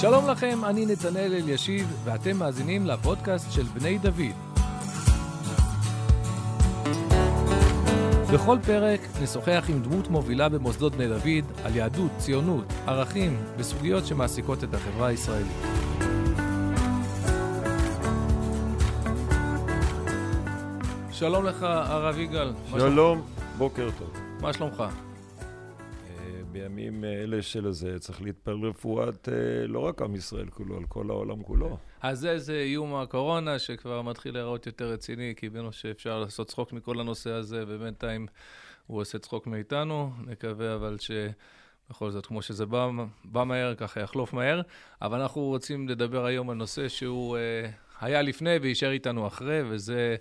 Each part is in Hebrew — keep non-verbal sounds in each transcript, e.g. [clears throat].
שלום לכם, אני נתנאל אלישיב, ואתם מאזינים לפודקאסט של בני דוד. בכל פרק נשוחח עם דמות מובילה במוסדות בני דוד על יהדות, ציונות, ערכים וסוגיות שמעסיקות את החברה הישראלית. שלום לך, הרב יגאל. שלום, בוקר טוב. מה שלומך? בימים אלה של זה צריך להתפלל רפואת אה, לא רק עם ישראל כולו, על כל העולם כולו. אז זה, זה איום הקורונה שכבר מתחיל להיראות יותר רציני, כי קיווינו שאפשר לעשות צחוק מכל הנושא הזה, ובינתיים הוא עושה צחוק מאיתנו. נקווה אבל שבכל זאת, כמו שזה בא, בא מהר, ככה יחלוף מהר. אבל אנחנו רוצים לדבר היום על נושא שהוא אה, היה לפני ויישאר איתנו אחרי, וזה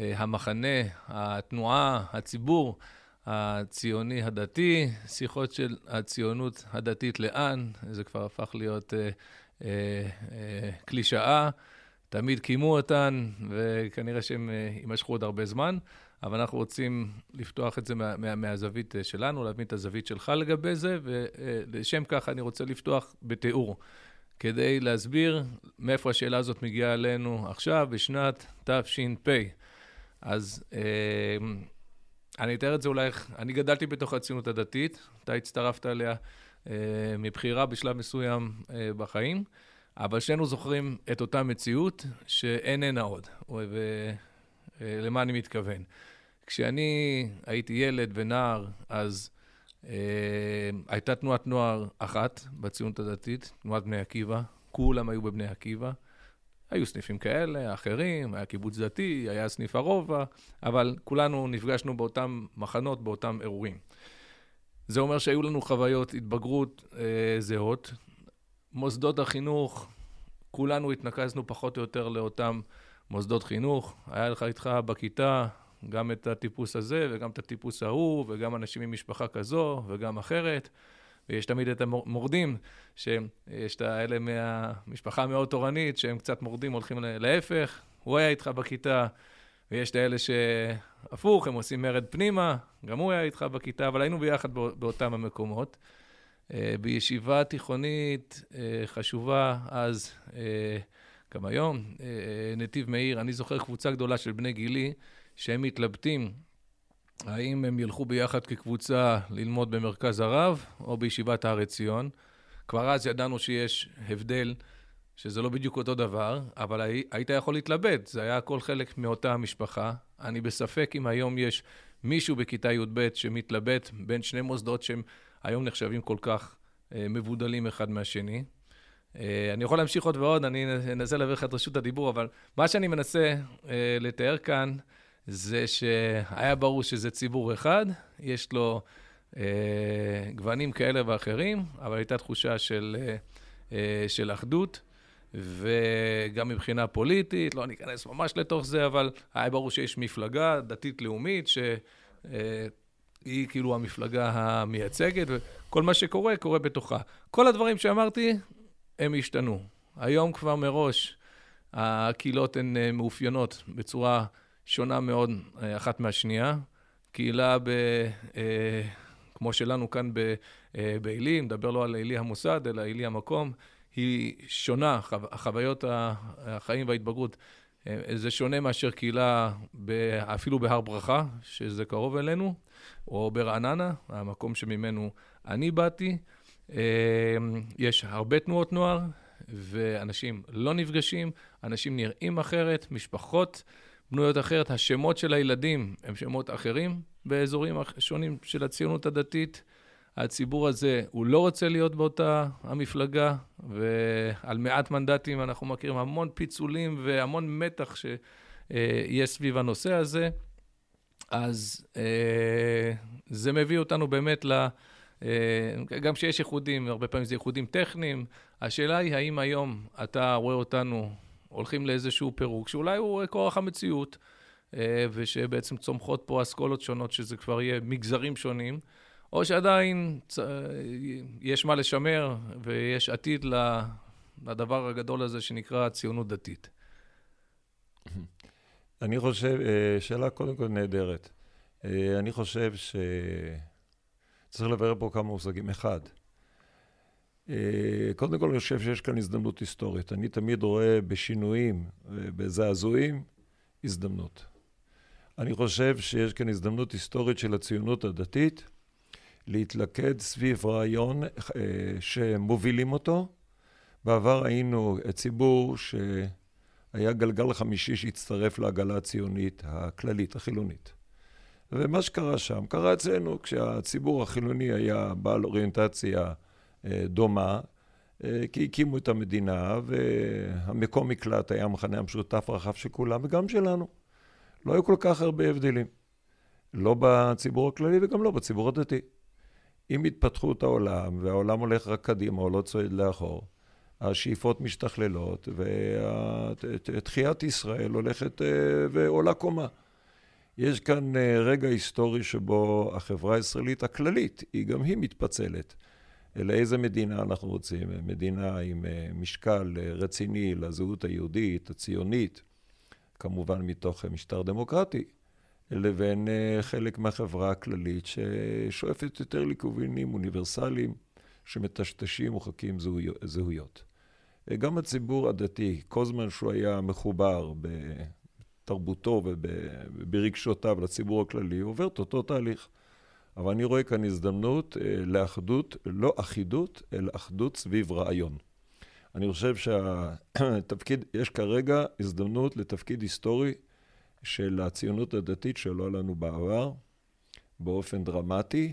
אה, המחנה, התנועה, הציבור. הציוני הדתי, שיחות של הציונות הדתית לאן, זה כבר הפך להיות אה, אה, אה, קלישאה, תמיד קיימו אותן, וכנראה שהם אה, יימשכו עוד הרבה זמן, אבל אנחנו רוצים לפתוח את זה מה, מה, מהזווית אה, שלנו, להבין את הזווית שלך לגבי זה, ולשם כך אני רוצה לפתוח בתיאור. כדי להסביר מאיפה השאלה הזאת מגיעה אלינו עכשיו, בשנת תש"פ. אז אה, אני אתאר את זה אולי, אני גדלתי בתוך הציונות הדתית, אתה הצטרפת אליה אה, מבחירה בשלב מסוים אה, בחיים, אבל שנינו זוכרים את אותה מציאות שאיננה עוד, ולמה אה, אני מתכוון. כשאני הייתי ילד ונער, אז אה, הייתה תנועת נוער אחת בציונות הדתית, תנועת בני עקיבא, כולם היו בבני עקיבא. היו סניפים כאלה, אחרים, היה קיבוץ דתי, היה סניף הרובע, אבל כולנו נפגשנו באותם מחנות, באותם אירועים. זה אומר שהיו לנו חוויות התבגרות אה, זהות. מוסדות החינוך, כולנו התנקזנו פחות או יותר לאותם מוסדות חינוך. היה לך איתך בכיתה גם את הטיפוס הזה וגם את הטיפוס ההוא, וגם אנשים ממשפחה כזו וגם אחרת. ויש תמיד את המורדים, שיש את האלה מהמשפחה המאוד תורנית, שהם קצת מורדים, הולכים להפך, הוא היה איתך בכיתה, ויש את האלה שהפוך, הם עושים מרד פנימה, גם הוא היה איתך בכיתה, אבל היינו ביחד באותם המקומות. אה, בישיבה תיכונית אה, חשובה אז, אה, גם היום, נתיב מאיר, אני זוכר קבוצה גדולה של בני גילי, שהם מתלבטים האם הם ילכו ביחד כקבוצה ללמוד במרכז הרב או בישיבת הר עציון. כבר אז ידענו שיש הבדל, שזה לא בדיוק אותו דבר, אבל היית יכול להתלבט, זה היה הכל חלק מאותה המשפחה. אני בספק אם היום יש מישהו בכיתה י"ב שמתלבט בין שני מוסדות שהם היום נחשבים כל כך אה, מבודלים אחד מהשני. אה, אני יכול להמשיך עוד ועוד, אני אנסה להעביר לך את רשות הדיבור, אבל מה שאני מנסה אה, לתאר כאן, זה שהיה ברור שזה ציבור אחד, יש לו אה, גוונים כאלה ואחרים, אבל הייתה תחושה של, אה, אה, של אחדות, וגם מבחינה פוליטית, לא ניכנס ממש לתוך זה, אבל היה ברור שיש מפלגה דתית-לאומית, שהיא אה, כאילו המפלגה המייצגת, וכל מה שקורה, קורה בתוכה. כל הדברים שאמרתי, הם השתנו. היום כבר מראש הקהילות הן אה, מאופיינות בצורה... שונה מאוד אה, אחת מהשנייה. קהילה ב... אה, כמו שלנו כאן אה, בעלי, מדבר לא על עלי המוסד, אלא עלי המקום, היא שונה, החוויות החיים וההתבגרות, זה שונה מאשר קהילה אפילו בהר ברכה, שזה קרוב אלינו, או ברעננה, המקום שממנו אני באתי. יש הרבה תנועות נוער, ואנשים לא נפגשים, אנשים נראים אחרת, משפחות בנויות אחרת. השמות של הילדים הם שמות אחרים באזורים שונים של הציונות הדתית. הציבור הזה, הוא לא רוצה להיות באותה המפלגה, ועל מעט מנדטים אנחנו מכירים המון פיצולים והמון מתח שיש סביב הנושא הזה. אז אה, זה מביא אותנו באמת ל... אה, גם כשיש איחודים, הרבה פעמים זה איחודים טכניים. השאלה היא, האם היום אתה רואה אותנו הולכים לאיזשהו פירוק, שאולי הוא כורח המציאות, אה, ושבעצם צומחות פה אסכולות שונות, שזה כבר יהיה מגזרים שונים, או שעדיין יש מה לשמר ויש עתיד לדבר הגדול הזה שנקרא ציונות דתית. אני חושב, אה, שאלה קודם כל נהדרת. אה, אני חושב שצריך לברר פה כמה מושגים. אחד, קודם כל אני חושב שיש כאן הזדמנות היסטורית. אני תמיד רואה בשינויים, בזעזועים, הזדמנות. אני חושב שיש כאן הזדמנות היסטורית של הציונות הדתית להתלכד סביב רעיון אה, שמובילים אותו. בעבר היינו ציבור שהיה גלגל חמישי שהצטרף לעגלה הציונית הכללית, החילונית. ומה שקרה שם, קרה אצלנו כשהציבור החילוני היה בעל אוריינטציה אה, דומה, אה, כי הקימו את המדינה והמקום מקלט היה המכנה המשותף הרחב של כולם וגם שלנו. לא היו כל כך הרבה הבדלים. לא בציבור הכללי וגם לא בציבור הדתי. עם התפתחות העולם, והעולם הולך רק קדימה, או לא צועד לאחור, השאיפות משתכללות, ותחיית ישראל הולכת אה, ועולה קומה. יש כאן אה, רגע היסטורי שבו החברה הישראלית הכללית, היא גם היא מתפצלת. לאיזה מדינה אנחנו רוצים? מדינה עם אה, משקל רציני לזהות היהודית, הציונית, כמובן מתוך משטר דמוקרטי, לבין אה, חלק מהחברה הכללית ששואפת יותר לכיוונים אוניברסליים שמטשטשים ומוחקים זהויות. אה, גם הציבור הדתי, כל זמן שהוא היה מחובר בתרבותו וברגשותיו לציבור הכללי, עובר את אותו תהליך. אבל אני רואה כאן הזדמנות אה, לאחדות, לא אחידות, אלא אחדות סביב רעיון. אני חושב שהתפקיד, [clears throat] יש כרגע הזדמנות לתפקיד היסטורי של הציונות הדתית שלא לנו בעבר, באופן דרמטי,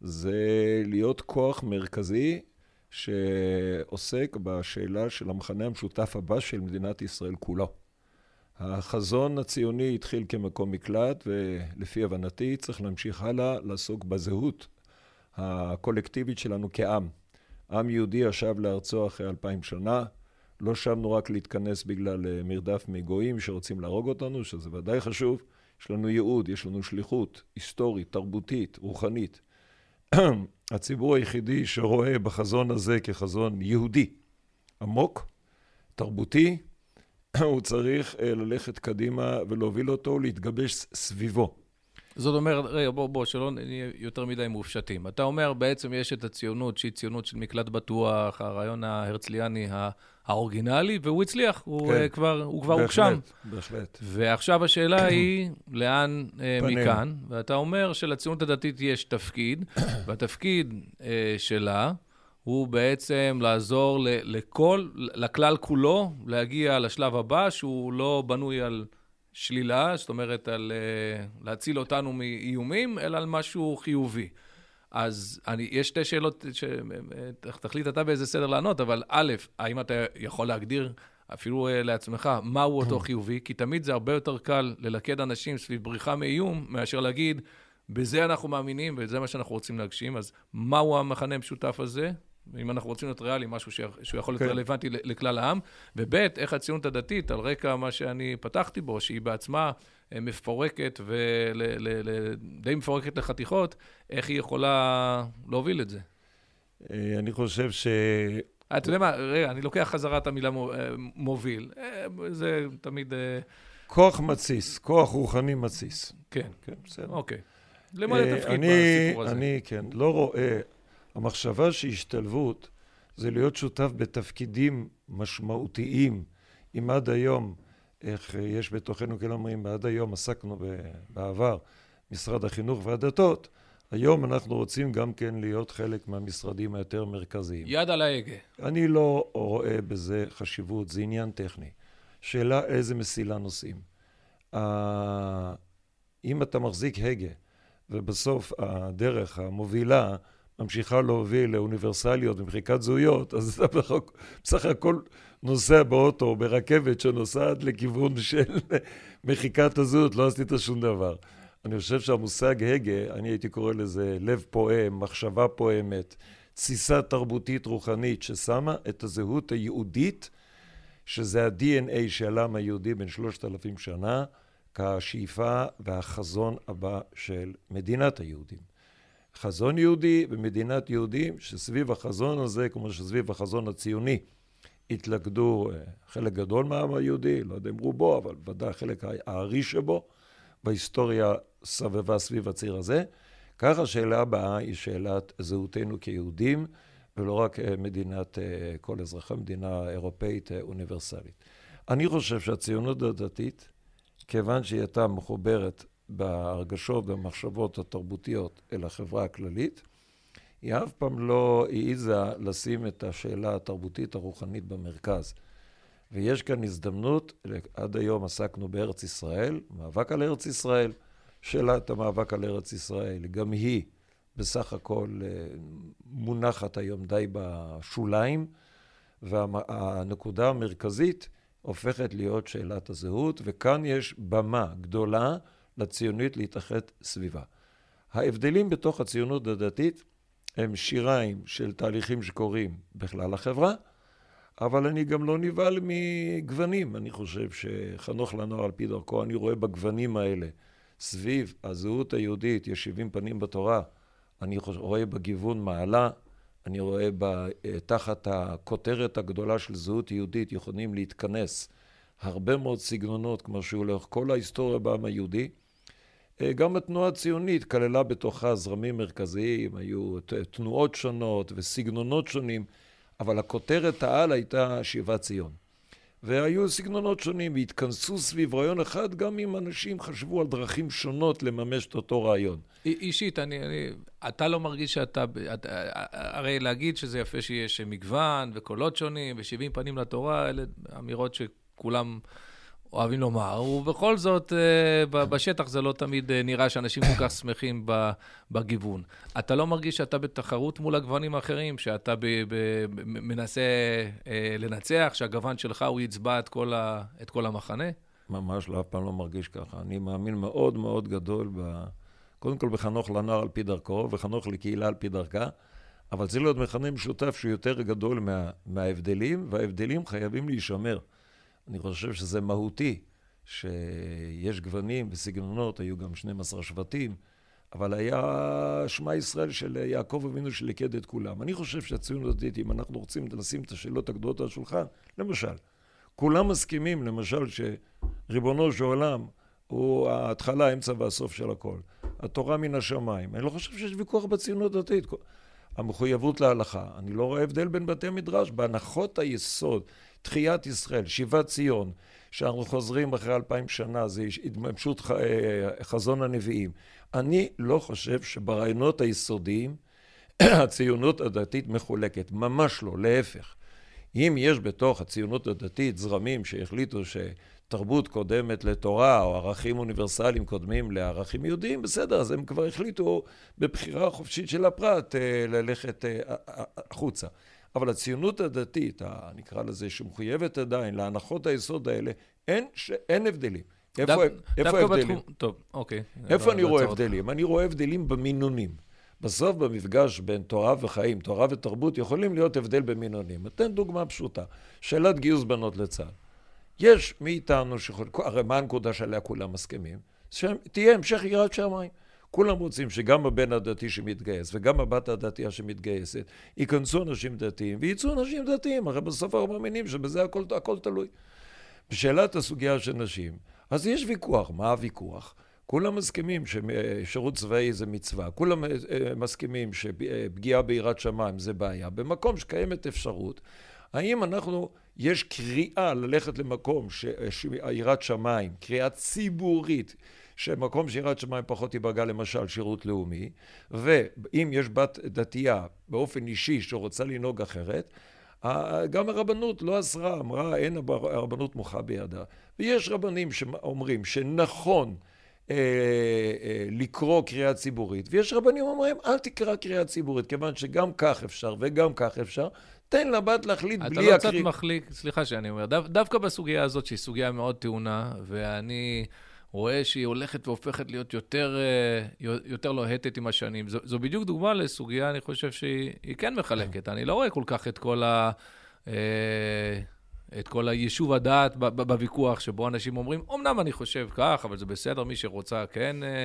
זה להיות כוח מרכזי שעוסק בשאלה של המחנה המשותף הבא של מדינת ישראל כולו. החזון הציוני התחיל כמקום מקלט, ולפי הבנתי צריך להמשיך הלאה לעסוק בזהות הקולקטיבית שלנו כעם. עם יהודי ישב לארצו אחרי אלפיים שנה, לא שבנו רק להתכנס בגלל אה, מרדף מגויים שרוצים להרוג אותנו, שזה ודאי חשוב. יש לנו ייעוד, יש לנו שליחות היסטורית, תרבותית, רוחנית. [clears throat] הציבור היחידי שרואה בחזון הזה כחזון יהודי, עמוק, תרבותי, [clears throat] הוא צריך אה, ללכת קדימה ולהוביל אותו, להתגבש סביבו. זאת אומרת, רגע, בוא, בוא, שלא נהיה יותר מדי מופשטים. אתה אומר, בעצם יש את הציונות, שהיא ציונות של מקלט בטוח, הרעיון ההרצליאני האורגינלי, והוא הצליח, הוא כן. uh, כבר, הוא כבר הוגשם. בהחלט. ועכשיו השאלה [clears throat] היא, לאן uh, מכאן? ואתה אומר שלציונות הדתית יש תפקיד, [clears throat] והתפקיד שלה הוא בעצם לעזור לכל, לכלל כולו, להגיע לשלב הבא, שהוא לא בנוי על... שלילה, זאת אומרת, על uh, להציל אותנו מאיומים, אלא על משהו חיובי. אז אני, יש שתי שאלות, תחליט אתה באיזה סדר לענות, אבל א', האם אתה יכול להגדיר אפילו uh, לעצמך מהו אותו חיובי? כי תמיד זה הרבה יותר קל ללכד אנשים סביב בריחה מאיום, מאשר להגיד, בזה אנחנו מאמינים וזה מה שאנחנו רוצים להגשים, אז מהו המכנה המשותף הזה? אם אנחנו רוצים להיות ריאליים, משהו שהוא יכול להיות כן. רלוונטי לכלל העם, וב', איך הציונות הדתית, על רקע מה שאני פתחתי בו, שהיא בעצמה אה, מפורקת ודי מפורקת לחתיכות, איך היא יכולה להוביל את זה? אה, אני חושב ש... אה, אתה יודע מה, רגע, אני לוקח חזרה את המילה מוביל. זה תמיד... כוח מתסיס, כוח רוחני מתסיס. כן. כן, בסדר. אוקיי. למה לתפקיד בסיפור הזה? אני, כן, לא רואה... המחשבה שהשתלבות זה להיות שותף בתפקידים משמעותיים. אם עד היום, איך יש בתוכנו כאלה אומרים, עד היום עסקנו בעבר משרד החינוך והדתות, היום אנחנו רוצים גם כן להיות חלק מהמשרדים היותר מרכזיים. יד על ההגה. אני לא רואה בזה חשיבות, זה עניין טכני. שאלה איזה מסילה נוסעים. אם אתה מחזיק הגה ובסוף הדרך המובילה ממשיכה להוביל לאוניברסליות ומחיקת זהויות, אז אתה בסך הכל נוסע באוטו או ברכבת שנוסעת לכיוון של מחיקת הזהות, לא עשית שום דבר. אני חושב שהמושג הגה, אני הייתי קורא לזה לב פועם, מחשבה פועמת, תסיסה תרבותית רוחנית ששמה את הזהות היהודית, שזה ה-DNA של העם היהודי בין שלושת אלפים שנה, כשאיפה והחזון הבא של מדינת היהודים. חזון יהודי במדינת יהודים, שסביב החזון הזה, כמו שסביב החזון הציוני, התלכדו אה, חלק גדול מהעם היהודי, לא יודע אם רובו, אבל ודאי חלק הארי שבו, בהיסטוריה סבבה סביב הציר הזה. כך השאלה הבאה היא שאלת זהותנו כיהודים, ולא רק מדינת כל אזרחי מדינה אירופאית אוניברסלית. אני חושב שהציונות הדתית, כיוון שהיא הייתה מחוברת בהרגשות ובמחשבות התרבותיות אל החברה הכללית, היא אף פעם לא העיזה לשים את השאלה התרבותית הרוחנית במרכז. ויש כאן הזדמנות, עד היום עסקנו בארץ ישראל, מאבק על ארץ ישראל. שאלת המאבק על ארץ ישראל, גם היא בסך הכל אה, מונחת היום די בשוליים, והנקודה המרכזית הופכת להיות שאלת הזהות, וכאן יש במה גדולה לציונית להתאחד סביבה. ההבדלים בתוך הציונות הדתית הם שיריים של תהליכים שקורים בכלל החברה, אבל אני גם לא נבהל מגוונים. אני חושב שחנוך לנוער על פי דרכו, אני רואה בגוונים האלה, סביב הזהות היהודית, יש שבעים פנים בתורה, אני רואה בגיוון מעלה, אני רואה ב, תחת הכותרת הגדולה של זהות יהודית יכולים להתכנס הרבה מאוד סגנונות, כמו שהוא לאורך כל ההיסטוריה בעם היהודי. אה, גם התנועה הציונית כללה בתוכה זרמים מרכזיים, היו תנועות שונות וסגנונות שונים, אבל הכותרת העל הייתה שיבת ציון. והיו סגנונות שונים, והתכנסו סביב רעיון אחד, גם אם אנשים חשבו על דרכים שונות לממש את אותו רעיון. אישית, אני, אני, אתה לא מרגיש שאתה, את, הרי להגיד שזה יפה שיש מגוון וקולות שונים ושבעים פנים לתורה, אלה אמירות שכולם אוהבים לומר, ובכל זאת, אה, בשטח זה לא תמיד אה, נראה שאנשים כל כך שמחים בגיוון. אתה לא מרגיש שאתה בתחרות מול הגוונים האחרים, שאתה ב, ב, מנסה אה, לנצח, שהגוון שלך הוא יצבע את כל, ה, את כל המחנה? ממש לא, אף פעם לא מרגיש ככה. אני מאמין מאוד מאוד גדול, ב... קודם כל בחנוך לנוער על פי דרכו, וחנוך לקהילה על פי דרכה, אבל צריך להיות מכנה משותף שהוא יותר גדול מה, מההבדלים, וההבדלים חייבים להישמר. אני חושב שזה מהותי, שיש גוונים וסגנונות, היו גם 12 שבטים, אבל היה שמע ישראל של יעקב אבינו שליקד את כולם. אני חושב שהציונות הדתית, אם אנחנו רוצים לשים את השאלות הגדולות על השולחן, למשל, כולם מסכימים, למשל, שריבונו של עולם הוא ההתחלה, האמצע והסוף של הכל. התורה מן השמיים. אני לא חושב שיש ויכוח בציונות הדתית. המחויבות להלכה. אני לא רואה הבדל בין בתי המדרש. בהנחות היסוד תחיית ישראל, שיבת ציון, שאנחנו חוזרים אחרי אלפיים שנה, זה התממשות אה, חזון הנביאים. אני לא חושב שברעיונות היסודיים [clears throat] הציונות הדתית מחולקת, ממש לא, להפך. אם יש בתוך הציונות הדתית זרמים שהחליטו שתרבות קודמת לתורה או ערכים אוניברסליים קודמים לערכים יהודיים, בסדר, אז הם כבר החליטו בבחירה חופשית של הפרט אה, ללכת אה, החוצה. אבל הציונות הדתית, נקרא לזה, שמחויבת עדיין להנחות היסוד האלה, אין, ש... אין הבדלים. איפה, דו, איפה ההבדלים? בתחום... טוב, אוקיי. איפה אני רואה הבדלים? אני רואה הבדלים במינונים. בסוף במפגש בין תורה וחיים, תורה ותרבות, יכולים להיות הבדל במינונים. אתן דוגמה פשוטה. שאלת גיוס בנות לצה"ל. יש מאיתנו שיכול... הרי מה הנקודה שעליה כולם מסכימים? שתהיה המשך יראת שמיים. כולם רוצים שגם הבן הדתי שמתגייס וגם הבת הדתייה שמתגייסת ייכנסו אנשים דתיים ויצאו אנשים דתיים, הרי בסוף אנחנו מאמינים שבזה הכל, הכל תלוי. בשאלת הסוגיה של נשים, אז יש ויכוח, מה הוויכוח? כולם מסכימים ששירות צבאי זה מצווה, כולם אה, מסכימים שפגיעה ביראת שמיים זה בעיה. במקום שקיימת אפשרות, האם אנחנו, יש קריאה ללכת למקום שיראת שמיים, קריאה ציבורית, שמקום שירת שמיים פחות ייפגע למשל שירות לאומי, ואם יש בת דתייה באופן אישי שרוצה לנהוג אחרת, גם הרבנות לא אסרה, אמרה אין הרבנות מוחה בידה. ויש רבנים שאומרים שנכון אה, אה, לקרוא קריאה ציבורית, ויש רבנים שאומרים אל תקרא קריאה ציבורית, כיוון שגם כך אפשר וגם כך אפשר, תן לבת להחליט בלי הקריאה. אתה לא קצת מחליק, סליחה שאני אומר, דו, דווקא בסוגיה הזאת, שהיא סוגיה מאוד טעונה, ואני... רואה שהיא הולכת והופכת להיות יותר, אה, יותר לוהטת עם השנים. זו, זו בדיוק דוגמה לסוגיה, אני חושב שהיא כן מחלקת. אני לא רואה כל כך את כל ה... אה, את כל היישוב הדעת בוויכוח, שבו אנשים אומרים, אמנם אני חושב כך, אבל זה בסדר, מי שרוצה כן אה,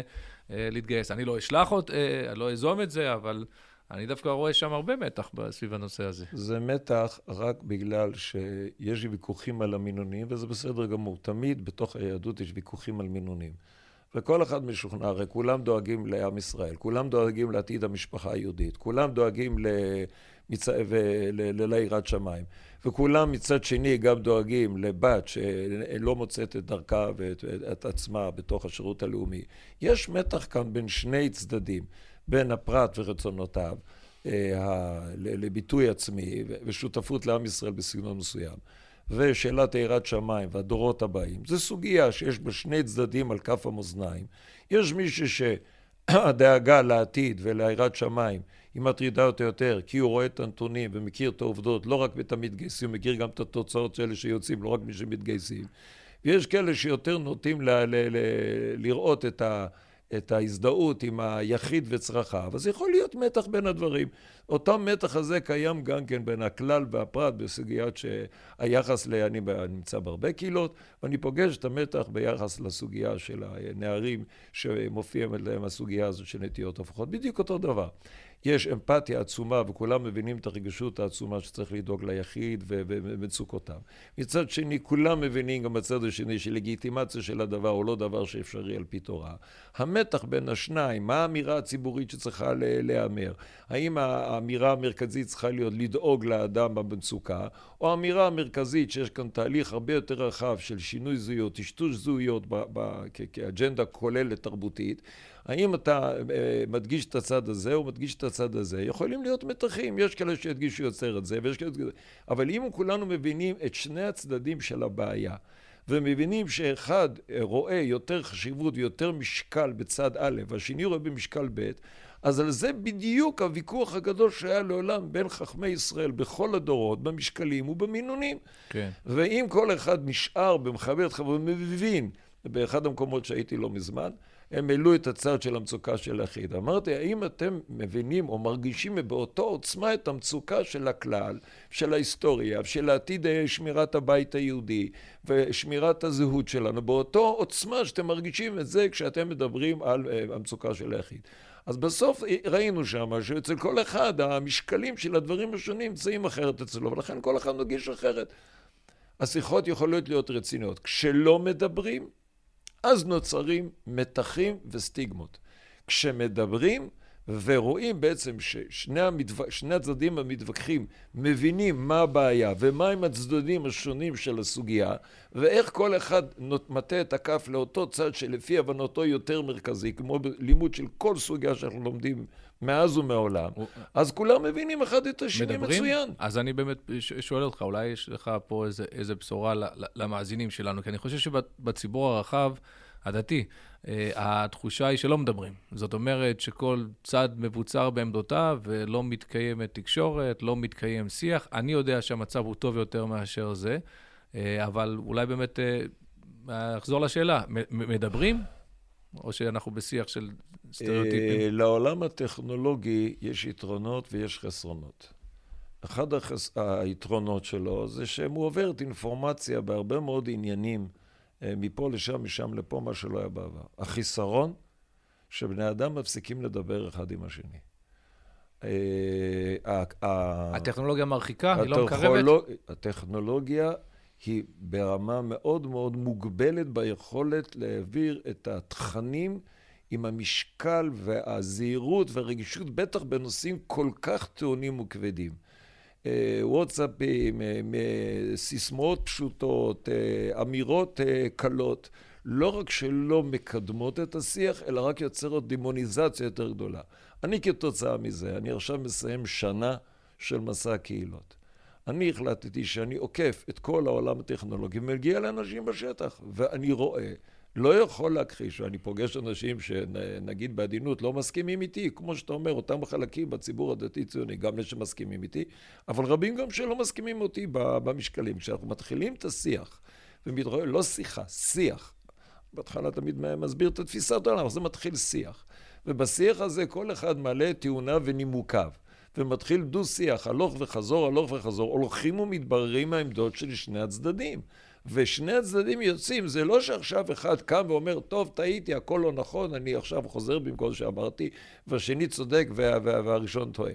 להתגייס. אני לא אשלח אותה, אני לא אזום את זה, אבל אני דווקא רואה שם הרבה מתח סביב הנושא הזה. זה מתח רק בגלל שיש ויכוחים על המינונים, וזה בסדר גמור. תמיד בתוך היהדות יש ויכוחים על מינונים. וכל אחד משוכנע, הרי כולם דואגים לעם ישראל, כולם דואגים לעתיד המשפחה היהודית, כולם דואגים וליראת שמיים. וכולם מצד שני גם דואגים לבת שלא מוצאת את דרכה ואת עצמה בתוך השירות הלאומי. יש מתח כאן בין שני צדדים, בין הפרט ורצונותיו אה, לביטוי עצמי ושותפות לעם ישראל בסגנון מסוים. ושאלת יראת שמיים והדורות הבאים. זו סוגיה שיש בה שני צדדים על כף המאזניים. יש מישהו שהדאגה לעתיד וליראת שמיים היא מטרידה אותו יותר, כי הוא רואה את הנתונים ומכיר את העובדות, לא רק את המתגייסים, הוא מכיר גם את התוצאות של אלה שיוצאים, לא רק מי שמתגייסים. ויש כאלה שיותר נוטים ל- ל- ל- לראות את ה... את ההזדהות עם היחיד וצרכיו, אז יכול להיות מתח בין הדברים. אותו מתח הזה קיים גם כן בין הכלל והפרט בסוגיית שהיחס, ל... אני נמצא בהרבה קהילות, ואני פוגש את המתח ביחס לסוגיה של הנערים שמופיעים להם הסוגיה הזאת של נטיות הפוכות, בדיוק אותו דבר. יש אמפתיה עצומה וכולם מבינים את הרגישות העצומה שצריך לדאוג ליחיד ומצוקותיו. מצד שני, כולם מבינים גם בצד השני שלגיטימציה של הדבר הוא לא דבר שאפשרי על פי תורה. המתח בין השניים, מה האמירה הציבורית שצריכה להיאמר? האם האמירה המרכזית צריכה להיות לדאוג לאדם במצוקה, או האמירה המרכזית שיש כאן תהליך הרבה יותר רחב של שינוי זהויות, טשטוש זהויות כאג'נדה כוללת תרבותית, האם אתה אה, מדגיש את הצד הזה או מדגיש את הצד הזה? יכולים להיות מתחים, יש כאלה שידגישו יותר את זה ויש כאלה... אבל אם כולנו מבינים את שני הצדדים של הבעיה ומבינים שאחד אה, רואה יותר חשיבות ויותר משקל בצד א' והשני רואה במשקל ב', אז על זה בדיוק הוויכוח הגדול שהיה לעולם בין חכמי ישראל בכל הדורות, במשקלים ובמינונים. כן. ואם כל אחד נשאר במכבד חברו ומבין, באחד המקומות שהייתי לא מזמן, הם העלו את הצד של המצוקה של היחיד. אמרתי, האם אתם מבינים או מרגישים באותו עוצמה את המצוקה של הכלל, של ההיסטוריה, של עתיד שמירת הבית היהודי ושמירת הזהות שלנו, באותו עוצמה שאתם מרגישים את זה כשאתם מדברים על uh, המצוקה של היחיד. אז בסוף ראינו שם שאצל כל אחד המשקלים של הדברים השונים נמצאים אחרת אצלו, ולכן כל אחד מרגיש אחרת. השיחות יכולות להיות רציניות. כשלא מדברים, אז נוצרים מתחים וסטיגמות. כשמדברים ורואים בעצם ששני המדו... הצדדים המתווכחים מבינים מה הבעיה ומהם הצדדים השונים של הסוגיה ואיך כל אחד מטה את הכף לאותו צד שלפי הבנתו יותר מרכזי, כמו בלימוד של כל סוגיה שאנחנו לומדים מאז ומעולם, אז כולם מבינים אחד את השני מדברים? מצוין. אז אני באמת שואל אותך, אולי יש לך פה איזה, איזה בשורה למאזינים שלנו, כי אני חושב שבציבור הרחב... הדתי, אה, התחושה היא שלא מדברים. זאת אומרת שכל צד מבוצר בעמדותיו ולא מתקיימת תקשורת, לא מתקיים שיח. אני יודע שהמצב הוא טוב יותר מאשר זה, אה, אבל אולי באמת, אה, אחזור לשאלה, מדברים? או שאנחנו בשיח של סטריאוטיפים? לעולם הטכנולוגי יש יתרונות ויש חסרונות. אחד החס... היתרונות שלו זה שהוא עובר את אינפורמציה בהרבה מאוד עניינים. אה, מפה לשם, משם לפה, מה שלא היה בעבר. החיסרון, שבני אדם מפסיקים לדבר אחד עם השני. אה, הטכנולוגיה מרחיקה? היא לא מקרבת? הטכנולוגיה היא ברמה מאוד מאוד מוגבלת ביכולת להעביר את התכנים עם המשקל והזהירות והרגישות, בטח בנושאים כל כך טעונים וכבדים. אה, וואטסאפים, אה, סיסמאות פשוטות, אה, אמירות קלות, לא רק שלא מקדמות את השיח, אלא רק יוצרות דמוניזציה יותר גדולה. אני כתוצאה מזה, אני עכשיו מסיים שנה של מסע הקהילות. אני החלטתי שאני עוקף את כל העולם הטכנולוגי ומגיע לאנשים בשטח, ואני רואה לא יכול להכחיש, ואני פוגש אנשים שנגיד בעדינות לא מסכימים איתי, כמו שאתה אומר, אותם חלקים בציבור הדתי-ציוני, גם אלה שמסכימים איתי, אבל רבים גם שלא מסכימים אותי במשקלים. כשאנחנו מתחילים את השיח, ומתראה, לא שיחה, שיח. בהתחלה תמיד מסביר את התפיסת העולם, זה מתחיל שיח. ובשיח הזה כל אחד מעלה את טיעוניו ונימוקיו. ומתחיל דו-שיח, הלוך וחזור, הלוך וחזור, הולכים ומתבררים העמדות של שני הצדדים. ושני הצדדים יוצאים, זה לא שעכשיו אחד קם ואומר, טוב, טעיתי, הכל לא נכון, אני עכשיו חוזר במקום שאמרתי, והשני צודק וה, וה, והראשון טועה.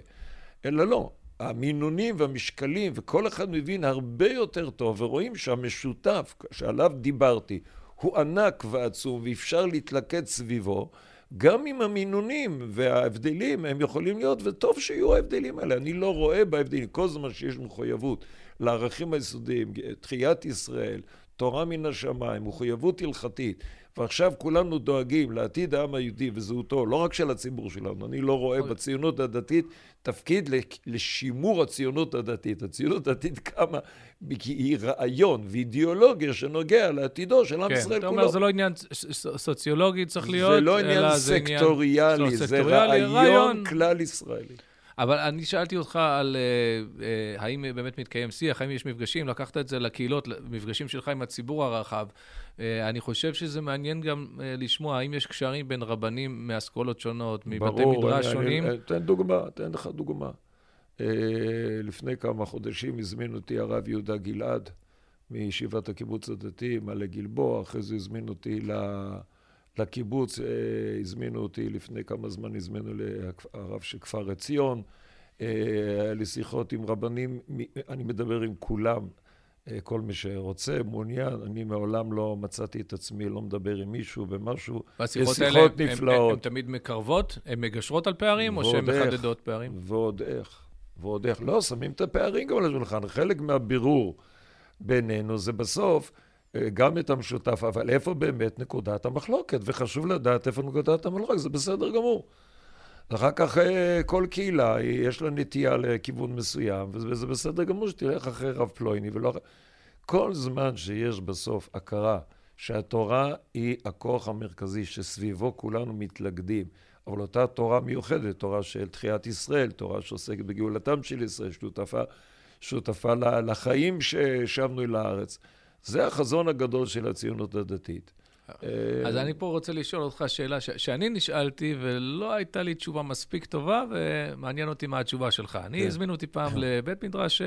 אלא לא, המינונים והמשקלים, וכל אחד מבין הרבה יותר טוב, ורואים שהמשותף שעליו דיברתי הוא ענק ועצום, ואפשר להתלכד סביבו, גם עם המינונים וההבדלים הם יכולים להיות, וטוב שיהיו ההבדלים האלה. אני לא רואה בהבדלים, כל זמן שיש מחויבות לערכים היסודיים, תחיית ישראל, תורה מן השמיים, מחויבות הלכתית, ועכשיו כולנו דואגים לעתיד העם היהודי וזהותו, לא רק של הציבור שלנו, אני לא רואה. בציונות הדתית תפקיד לשימור הציונות הדתית. הציונות הדתית קמה כי היא רעיון ואידיאולוגיה שנוגע לעתידו של עם כן, ישראל כולו. אתה אומר, זה לא עניין סוציולוגי צריך להיות, זה לא עניין סקטוריאלי, זה, זה רעיון, רעיון כלל ישראלי. אבל אני שאלתי אותך על uh, uh, האם באמת מתקיים שיח, האם יש מפגשים, לקחת את זה לקהילות, מפגשים שלך עם הציבור הרחב. Uh, אני חושב שזה מעניין גם uh, לשמוע האם יש קשרים בין רבנים מאסכולות שונות, מבתי מדרש שונים. ברור, תן דוגמה, תן לך דוגמה. Uh, לפני כמה חודשים הזמין אותי הרב יהודה גלעד מישיבת הקיבוץ הדתי, מעלה גלבוע, אחרי זה הזמין אותי ל... לקיבוץ, אה, הזמינו אותי לפני כמה זמן, הזמינו לרב של כפר עציון, אה, היה לי שיחות עם רבנים, אני מדבר עם כולם, אה, כל מי שרוצה, מעוניין, אני מעולם לא מצאתי את עצמי, לא מדבר עם מישהו במשהו, והשיחות האלה, הן תמיד מקרבות? הן מגשרות על פערים, או שהן מחדדות פערים? ועוד איך, ועוד איך. לא, שמים את הפערים גם על השולחן. חלק מהבירור בינינו זה בסוף, גם את המשותף, אבל איפה באמת נקודת המחלוקת? וחשוב לדעת איפה נקודת המחלוקת, זה בסדר גמור. אחר כך אה, כל קהילה, יש לה נטייה לכיוון מסוים, וזה בסדר גמור שתלך אחרי רב פלויני ולא. כל זמן שיש בסוף הכרה שהתורה היא הכוח המרכזי שסביבו כולנו מתלכדים, אבל אותה תורה מיוחדת, תורה של תחיית ישראל, תורה שעוסקת בגאולתם של ישראל, שותפה, שותפה לחיים ששבנו אל הארץ. זה החזון הגדול של הציונות הדתית. אז אני פה רוצה לשאול אותך שאלה ש- שאני נשאלתי, ולא הייתה לי תשובה מספיק טובה, ומעניין אותי מה התשובה שלך. אני, כן. הזמינו אותי פעם לבית מדרש,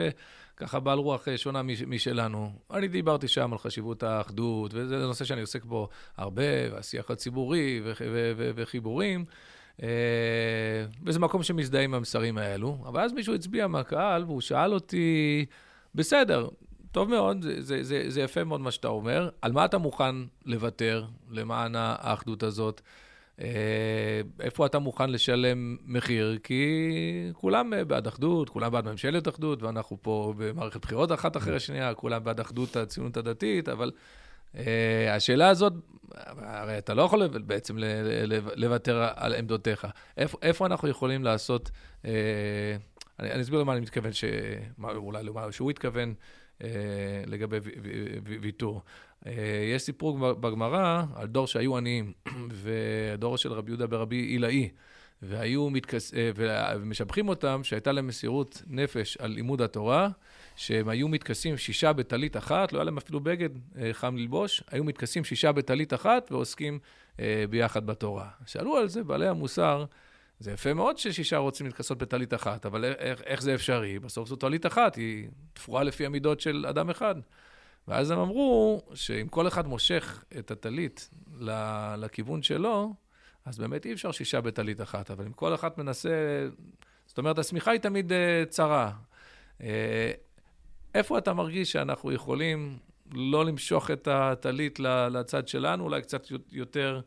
ככה בעל רוח שונה משלנו. אני דיברתי שם על חשיבות האחדות, וזה נושא שאני עוסק בו הרבה, והשיח הציבורי וחיבורים. וזה מקום שמזדהה עם המסרים האלו. אבל אז מישהו הצביע מהקהל, והוא שאל אותי, בסדר, טוב מאוד, זה, זה, זה, זה יפה מאוד מה שאתה אומר. על מה אתה מוכן לוותר למען האחדות הזאת? אה, איפה אתה מוכן לשלם מחיר? כי כולם בעד אחדות, כולם בעד ממשלת אחדות, ואנחנו פה במערכת בחירות אחת אחרי השנייה, כולם בעד אחדות הציונות הדתית, אבל uh, השאלה הזאת, הרי אתה לא יכול בעצם לוותר על עמדותיך. איפה, איפה אנחנו יכולים לעשות, uh, אני, אני אסביר למה אני מתכוון, ש, אולי למה שהוא התכוון, אה, לגבי ויתור. אה, יש סיפור בגמרא על דור שהיו עניים, [clears throat] והדור של רבי יהודה ברבי עילאי, והיו מתכס... אה, ומשבחים אותם שהייתה להם מסירות נפש על לימוד התורה, שהם היו מתכסים שישה בטלית אחת, לא היה להם אפילו בגד חם ללבוש, היו מתכסים שישה בטלית אחת ועוסקים ביחד בתורה. שאלו על זה בעלי המוסר, זה יפה מאוד ששישה רוצים להתכסות בטלית אחת, אבל איך, איך זה אפשרי? בסוף זו טלית אחת, היא תפורה לפי המידות של אדם אחד. ואז הם אמרו שאם כל אחד מושך את הטלית לכיוון שלו, אז באמת אי אפשר שישה בטלית אחת, אבל אם כל אחד מנסה... זאת אומרת, השמיכה היא תמיד uh, צרה. Uh, איפה אתה מרגיש שאנחנו יכולים לא למשוך את הטלית לצד שלנו, אולי קצת יותר...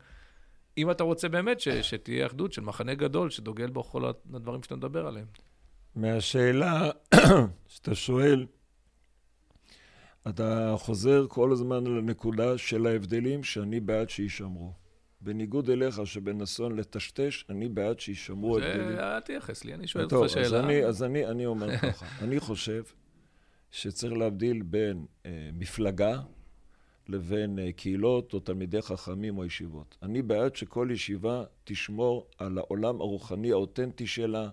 אם אתה רוצה באמת ש, שתהיה אחדות של מחנה גדול שדוגל בכל הדברים שאתה מדבר עליהם. מהשאלה שאתה שואל, אתה חוזר כל הזמן לנקודה של ההבדלים שאני בעד שיישמרו. בניגוד אליך, שבנסון לטשטש, אני בעד שיישמרו הבדלים. זה, אל תייחס לי, אני שואל אותך שאלה. אז אני, אז אני, אני אומר ככה, [laughs] אני חושב שצריך להבדיל בין אה, מפלגה לבין אה, קהילות או תלמידי חכמים או ישיבות. אני בעד שכל ישיבה תשמור על העולם הרוחני האותנטי שלה.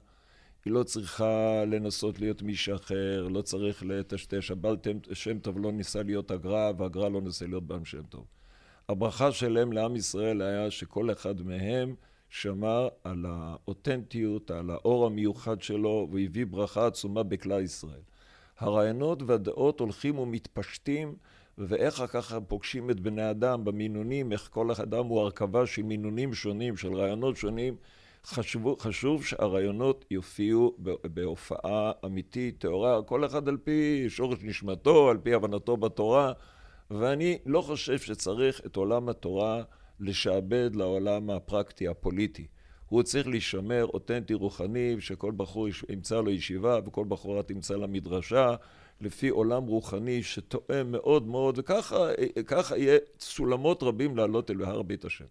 היא לא צריכה לנסות להיות מישהו אחר, לא צריך לטשטש. הבעל שם טוב לא ניסה להיות הגר"א, והגר"א לא ניסה להיות בעל שם טוב. הברכה שלהם לעם ישראל היה שכל אחד מהם שמר על האותנטיות, על האור המיוחד שלו, והביא ברכה עצומה בכלל ישראל. הרעיונות והדעות הולכים ומתפשטים ואיך ככה פוגשים את בני אדם במינונים, איך כל אדם הוא הרכבה של מינונים שונים, של רעיונות שונים. חשוב, חשוב שהרעיונות יופיעו בהופעה אמיתית, טהורה, כל אחד על פי שורש נשמתו, על פי הבנתו בתורה, ואני לא חושב שצריך את עולם התורה לשעבד לעולם הפרקטי, הפוליטי. הוא צריך להישמר אותנטי רוחני, שכל בחור ימצא לו ישיבה וכל בחורה תמצא לה מדרשה, לפי עולם רוחני שתואם מאוד מאוד, וככה יהיה סולמות רבים לעלות אל הר בית השם.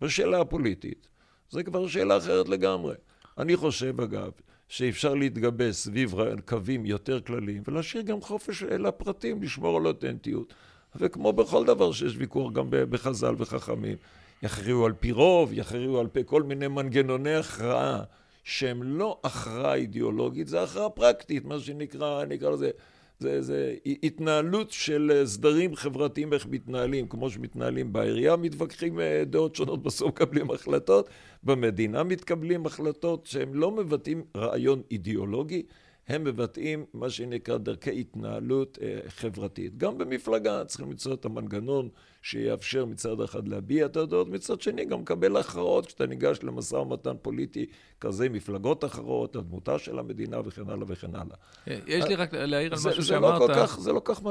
בשאלה הפוליטית, זה כבר שאלה אחרת לגמרי. אני חושב, אגב, שאפשר להתגבש סביב קווים יותר כלליים ולהשאיר גם חופש לפרטים, לשמור על אותנטיות. וכמו בכל דבר שיש ויכוח גם בחז"ל וחכמים, יכריעו על פי רוב, יכריעו על פי כל מיני מנגנוני הכרעה שהם לא הכרעה אידיאולוגית, זה הכרעה פרקטית, מה שנקרא, נקרא לזה, זה, זה התנהלות של סדרים חברתיים איך מתנהלים, כמו שמתנהלים בעירייה, מתווכחים אה, דעות שונות, [laughs] בסוף מקבלים החלטות, במדינה מתקבלים החלטות שהן לא מבטאים רעיון אידיאולוגי, הם מבטאים מה שנקרא דרכי התנהלות אה, חברתית. גם במפלגה צריכים למצוא את המנגנון שיאפשר מצד אחד להביע את הדעות, מצד שני גם לקבל הכרעות כשאתה ניגש למשא ומתן פוליטי כזה, מפלגות אחרות, הדמותה של המדינה וכן הלאה וכן הלאה. אה, יש לי רק להעיר על משהו שאמרת. לא זה לא כך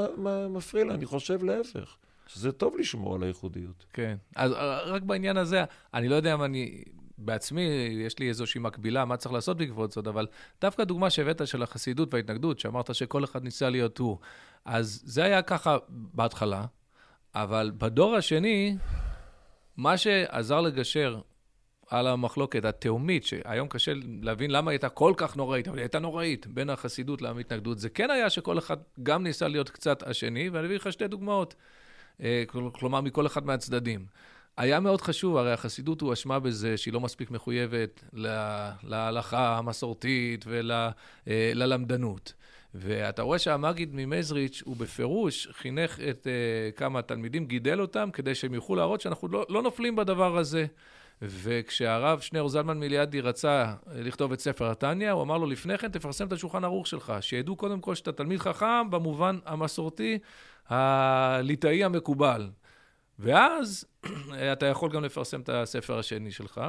מפריע לי, אני חושב להפך. שזה טוב לשמור על הייחודיות. כן. אז אה, רק בעניין הזה, אני לא יודע אם אני בעצמי, יש לי איזושהי מקבילה, מה צריך לעשות בעקבות זאת, אבל דווקא הדוגמה שהבאת של החסידות וההתנגדות, שאמרת שכל אחד ניסה להיות הוא, אז זה היה ככה בהתחלה, אבל בדור השני, מה שעזר לגשר על המחלוקת התהומית, שהיום קשה להבין למה היא הייתה כל כך נוראית, אבל היא הייתה נוראית בין החסידות למתנגדות, זה כן היה שכל אחד גם ניסה להיות קצת השני, ואני אביא לך שתי דוגמאות. אה, כלומר, מכל אחד מהצדדים. היה מאוד חשוב, הרי החסידות הואשמה בזה שהיא לא מספיק מחויבת להלכה המסורתית וללמדנות. ואתה רואה שהמגיד ממזריץ' הוא בפירוש חינך את uh, כמה תלמידים, גידל אותם, כדי שהם יוכלו להראות שאנחנו לא, לא נופלים בדבר הזה. וכשהרב שניאור זלמן מיליאדי רצה לכתוב את ספר התניא, הוא אמר לו, לפני כן תפרסם את השולחן ערוך שלך, שידעו קודם כל שאתה תלמיד חכם במובן המסורתי, הליטאי המקובל. ואז אתה יכול גם לפרסם את הספר השני שלך.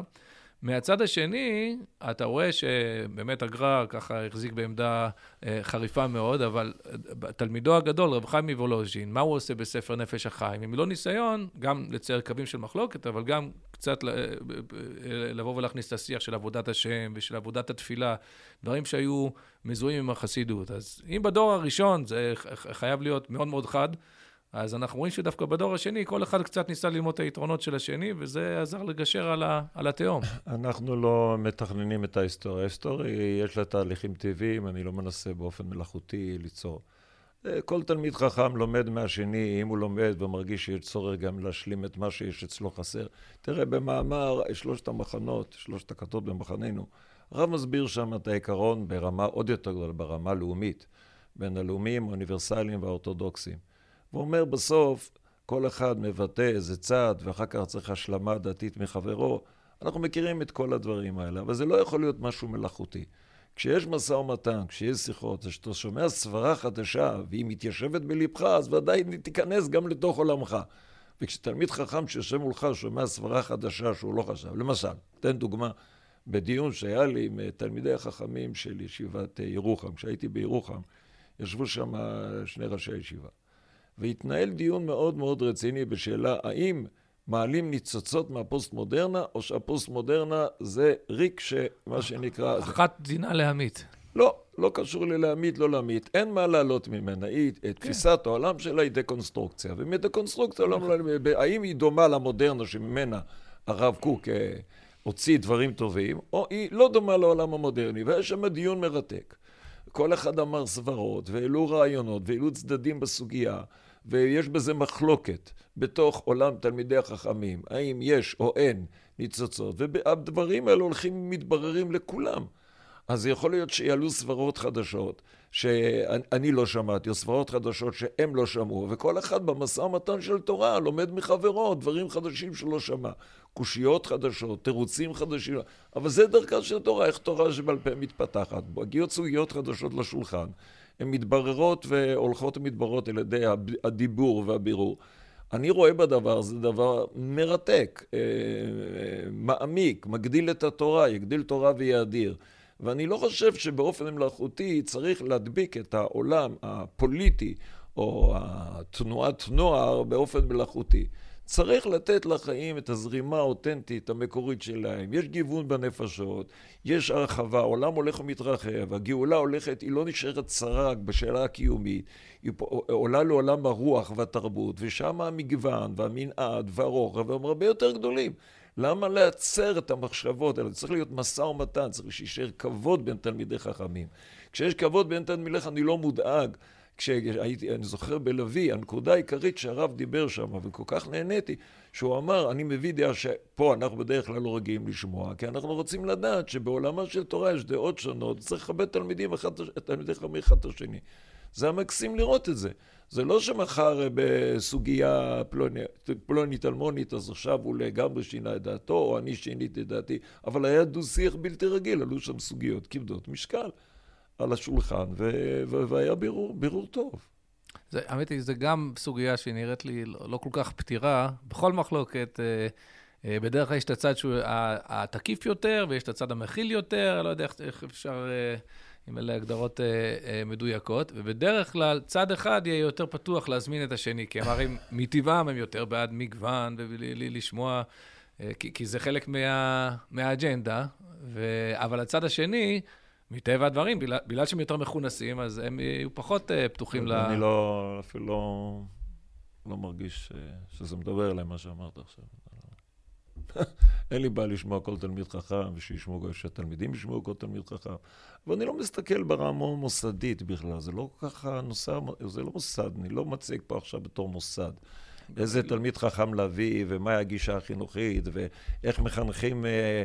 מהצד השני, אתה רואה שבאמת הגר"א ככה החזיק בעמדה אה, חריפה מאוד, אבל אה, תלמידו הגדול, רב חיים מוולוז'ין, מה הוא עושה בספר נפש החיים? עם לא ניסיון, גם לצייר קווים של מחלוקת, אבל גם קצת אה, לבוא ולהכניס את השיח של עבודת השם ושל עבודת התפילה, דברים שהיו מזוהים עם החסידות. אז אם בדור הראשון זה חייב להיות מאוד מאוד חד, אז אנחנו רואים שדווקא בדור השני, כל אחד קצת ניסה ללמוד את היתרונות של השני, וזה עזר לגשר על, ה, על התהום. אנחנו לא מתכננים את ההיסטוריה. ההיסטוריה, יש לה תהליכים טבעיים, אני לא מנסה באופן מלאכותי ליצור. אה, כל תלמיד חכם לומד מהשני, אם הוא לומד ומרגיש שיש צורך גם להשלים את מה שיש אצלו חסר. תראה, במאמר שלושת המחנות, שלושת הכתות במחננו, הרב מסביר שם את העיקרון ברמה עוד יותר גדולה, ברמה לאומית, בין הלאומיים, האוניברסליים והאורתודוקסיים. הוא אומר בסוף, כל אחד מבטא איזה צד, ואחר כך צריך השלמה דתית מחברו. אנחנו מכירים את כל הדברים האלה, אבל זה לא יכול להיות משהו מלאכותי. כשיש משא ומתן, כשיש שיחות, כשאתה שומע סברה חדשה, והיא מתיישבת בלבך, אז ודאי תיכנס גם לתוך עולמך. וכשתלמיד חכם שיושב מולך שומע סברה חדשה שהוא לא חשב, למשל, תן דוגמה, בדיון שהיה לי עם תלמידי החכמים של ישיבת ירוחם, כשהייתי בירוחם, ישבו שם שני ראשי ישיבה. והתנהל דיון מאוד מאוד רציני בשאלה האם מעלים ניצוצות מהפוסט-מודרנה, או שהפוסט-מודרנה זה ריק שמה שנקרא... אחת דינה להמית. לא, לא קשור ללהמית, לא להמית. אין מה לעלות ממנה. היא, כן. תפיסת העולם שלה היא דקונסטרוקציה. ומדקונסטרוקציה, לא, האם היא דומה למודרנה שממנה הרב קוק אה, הוציא דברים טובים, או היא לא דומה לעולם המודרני. ויש שם דיון מרתק. כל אחד אמר סברות, והעלו רעיונות, והעלו צדדים בסוגיה. ויש בזה מחלוקת בתוך עולם תלמידי החכמים, האם יש או אין ניצוצות, והדברים האלה הולכים ומתבררים לכולם. אז יכול להיות שיעלו סברות חדשות שאני לא שמעתי, או סברות חדשות שהם לא שמעו, וכל אחד במשא ומתן של תורה לומד מחברו דברים חדשים שלא שמע. קושיות חדשות, תירוצים חדשים, אבל זה דרכה של תורה, איך תורה שבעל פה מתפתחת. מגיעות סוגיות חדשות לשולחן. הן מתבררות והולכות ומתבררות על ידי הדיבור והבירור. אני רואה בדבר הזה דבר מרתק, אה, מעמיק, מגדיל את התורה, יגדיל תורה ויאדיר. ואני לא חושב שבאופן מלאכותי צריך להדביק את העולם הפוליטי או התנועת נוער באופן מלאכותי. צריך לתת לחיים את הזרימה האותנטית, המקורית שלהם. יש גיוון בנפשות, יש הרחבה, העולם הולך ומתרחב, הגאולה הולכת, היא לא נשארת צרה בשאלה הקיומית, היא עולה לעולם הרוח והתרבות, ושם המגוון והמנעד והרוחב הם הרבה יותר גדולים. למה להצר את המחשבות האלה? צריך להיות משא ומתן, צריך שישאר כבוד בין תלמידי חכמים. כשיש כבוד בין תלמידיך אני לא מודאג. כשהייתי, אני זוכר בלוי, הנקודה העיקרית שהרב דיבר שם, וכל כך נהניתי, שהוא אמר, אני מביא דעה שפה אנחנו בדרך כלל לא רגילים לשמוע, כי אנחנו רוצים לדעת שבעולמה של תורה יש דעות שונות, צריך לכבד תלמידים אחד, תלמידי חכמים אחד את השני. זה המקסים לראות את זה. זה לא שמחר בסוגיה פלונית, פלונית אלמונית, אז עכשיו הוא לגמרי שינה את דעתו, או אני שיניתי את דעתי, אבל היה דו-שיח בלתי רגיל, עלו שם סוגיות כבדות משקל. על השולחן, ו- ו- והיה בירור, בירור טוב. זה, האמת היא, זו גם סוגיה שנראית לי לא, לא כל כך פתירה. בכל מחלוקת, אה, אה, בדרך כלל יש את הצד שהוא התקיף יותר, ויש את הצד המכיל יותר, לא יודע איך, איך אפשר, אה, אם אלה הגדרות אה, אה, מדויקות, ובדרך כלל צד אחד יהיה יותר פתוח להזמין את השני, כי הם הרי מטבעם הם יותר בעד מגוון, ולשמוע, אה, כי, כי זה חלק מה, מהאג'נדה, ו, אבל הצד השני, מטבע הדברים, בגלל, בגלל שהם יותר מכונסים, אז הם יהיו פחות uh, פתוחים ל... אני לא, אפילו לא, לא מרגיש uh, שזה מדבר אליהם, מה שאמרת עכשיו. [laughs] אין לי בעיה לשמוע כל תלמיד חכם, ושישמעו, שהתלמידים ישמעו כל תלמיד חכם. ואני לא מסתכל ברמה מוסדית בכלל, זה לא ככה נושא, זה לא מוסד, אני לא מציג פה עכשיו בתור מוסד. איזה תלמיד חכם להביא, ומהי הגישה החינוכית, ואיך מחנכים אה,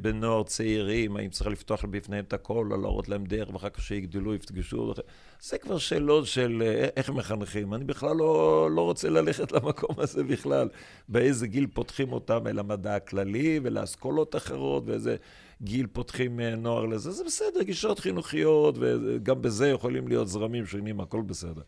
בני נוער צעירים, האם צריך לפתוח בפניהם את הכל, או להראות להם דרך, ואחר כך שיגדלו, יפגשו. זה כבר שאלות של אה, איך מחנכים. אני בכלל לא, לא רוצה ללכת [laughs] למקום הזה בכלל. באיזה גיל פותחים אותם אל המדע הכללי, ולאסכולות אחרות, ואיזה גיל פותחים אה, נוער לזה. זה בסדר, גישות חינוכיות, וגם בזה יכולים להיות זרמים שונים, הכל בסדר.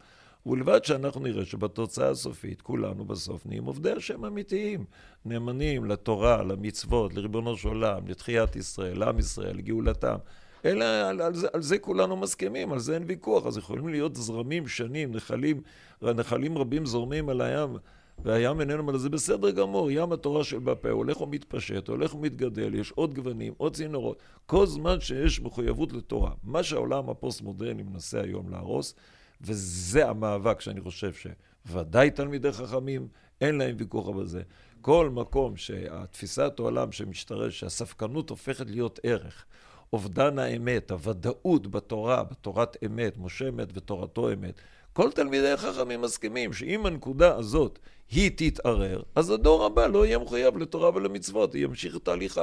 ובלבד שאנחנו נראה שבתוצאה הסופית כולנו בסוף נהיים עובדי השם אמיתיים, נאמנים לתורה, למצוות, לריבונו של עולם, לתחיית ישראל, לעם ישראל, לגאולתם. אלא על, על, זה, על זה כולנו מסכימים, על זה אין ויכוח. אז יכולים להיות זרמים, שנים, נחלים, נחלים רבים זורמים על הים, והים איננו, אבל זה בסדר גמור. ים התורה של בפה הולך ומתפשט, הולך ומתגדל, יש עוד גוונים, עוד צינורות. כל זמן שיש מחויבות לתורה. מה שהעולם הפוסט-מודרני מנסה היום להרוס, וזה המאבק שאני חושב שוודאי תלמידי חכמים, אין להם ויכוח בזה. כל מקום שהתפיסת העולם שמשתרש, שהספקנות הופכת להיות ערך, אובדן האמת, הוודאות בתורה, בתורת אמת, משה אמת ותורתו אמת, כל תלמידי החכמים מסכימים שאם הנקודה הזאת היא תתערער, אז הדור הבא לא יהיה מחויב לתורה ולמצוות, ימשיך את תהליך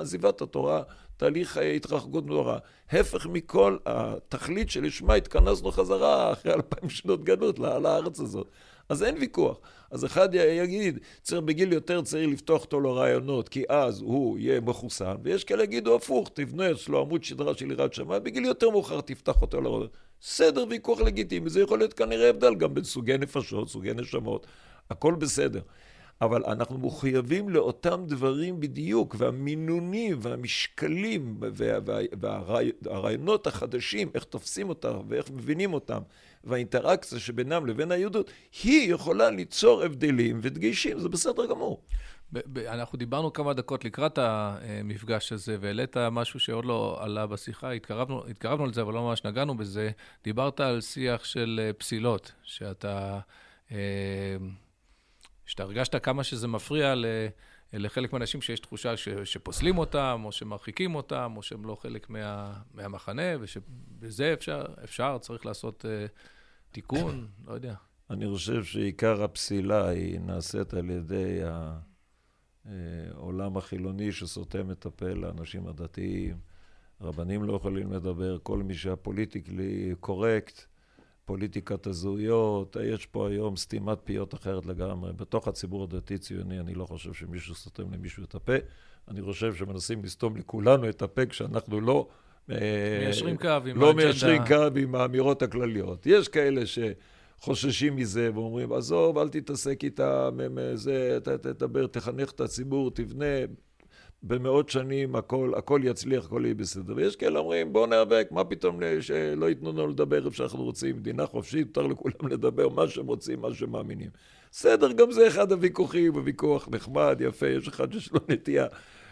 עזיבת התורה, תהליך התרחקות נורא. הפך מכל התכלית שלשמה התכנסנו חזרה אחרי אלפיים שנות גלות לארץ הזאת. אז אין ויכוח. אז אחד יגיד, צריך בגיל יותר צעיר לפתוח אותו לרעיונות, כי אז הוא יהיה מחוסן, ויש כאלה יגידו הפוך, תבנה אצלו עמוד שדרה של יראת שמיים, בגיל יותר מאוחר תפתח אותו לרעיונות. בסדר, ויכוח לגיטימי, זה יכול להיות כנראה הבדל גם בין סוגי נפשות, סוגי נשמות, הכל בסדר. אבל אנחנו מחויבים לאותם דברים בדיוק, והמינונים והמשקלים והרעיונות החדשים, איך תופסים אותם ואיך מבינים אותם, והאינטראקציה שבינם לבין היהדות, היא יכולה ליצור הבדלים ודגישים, זה בסדר גמור. אנחנו דיברנו כמה דקות לקראת המפגש הזה, והעלית משהו שעוד לא עלה בשיחה, התקרבנו, התקרבנו לזה, אבל לא ממש נגענו בזה. דיברת על שיח של אה, פסילות, שאתה... אה, שאתה הרגשת כמה שזה מפריע ל... לחלק מהאנשים שיש תחושה ש, שפוסלים אותם, או שמרחיקים אותם, או שהם לא חלק מה, מהמחנה, ושבזה אפשר, אפשר, צריך לעשות uh, תיקון, [coughs] לא יודע. אני חושב שעיקר הפסילה היא נעשית על ידי העולם החילוני שסותם את הפה לאנשים הדתיים. רבנים לא יכולים לדבר, כל מי שהפוליטיקלי קורקט, פוליטיקת הזהויות, יש פה היום סתימת פיות אחרת לגמרי. בתוך הציבור הדתי-ציוני אני לא חושב שמישהו סותם למישהו את הפה. אני חושב שמנסים לסתום לכולנו את הפה כשאנחנו לא... אה, מיישרים קו עם לא מיישרים קו עם האמירות הכלליות. יש כאלה שחוששים מזה ואומרים, עזוב, אל תתעסק איתם, זה, תדבר, תחנך את הציבור, תבנה. במאות שנים הכל, הכל יצליח, הכל יהיה בסדר. ויש כאלה אומרים, בואו ניאבק, מה פתאום שלא ייתנו לנו לדבר איפה שאנחנו רוצים, מדינה חופשית, מותר לכולם [laughs] לדבר מה שהם רוצים, מה שהם מאמינים. בסדר, גם זה אחד הוויכוחים, הוויכוח נחמד, יפה, יש אחד שיש לו נטייה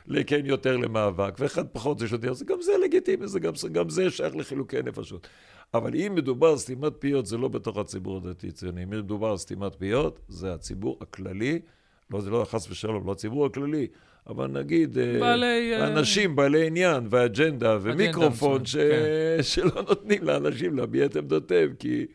לכן יותר למאבק, ואחד פחות יש יותר, זה גם זה לגיטימי, זה גם, גם זה שייך לחילוקי נפשות. אבל אם מדובר על סתימת פיות, זה לא בתוך הציבור הדתי-ציוני. אם מדובר על סתימת פיות, זה הציבור הכללי, לא, זה לא חס ושלום, לא הציבור הכללי, אבל נגיד אה, בעלי, אה, אנשים בעלי עניין ואג'נדה ומיקרופון ש... כן. [laughs] שלא נותנים לאנשים להביע את עמדותיהם, כי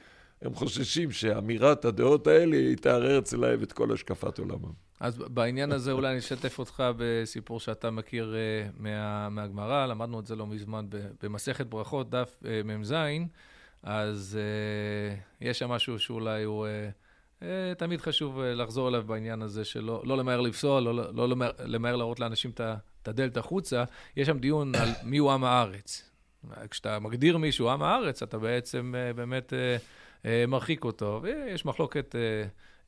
הם חוששים שאמירת הדעות האלה היא תערער אצלם את כל השקפת עולמם. אז בעניין הזה אולי אני אשתף אותך בסיפור שאתה מכיר uh, מה, מהגמרא, למדנו את זה לא מזמן במסכת ברכות, דף מ"ז, אז uh, יש שם משהו שאולי הוא... אה, תמיד חשוב אה, לחזור אליו בעניין הזה שלא לא למהר לפסול, לא, לא למהר, למהר להראות לאנשים את הדלת החוצה. יש שם דיון על מיהו עם הארץ. כשאתה מגדיר מישהו עם הארץ, אתה בעצם אה, באמת מרחיק אותו. ויש מחלוקת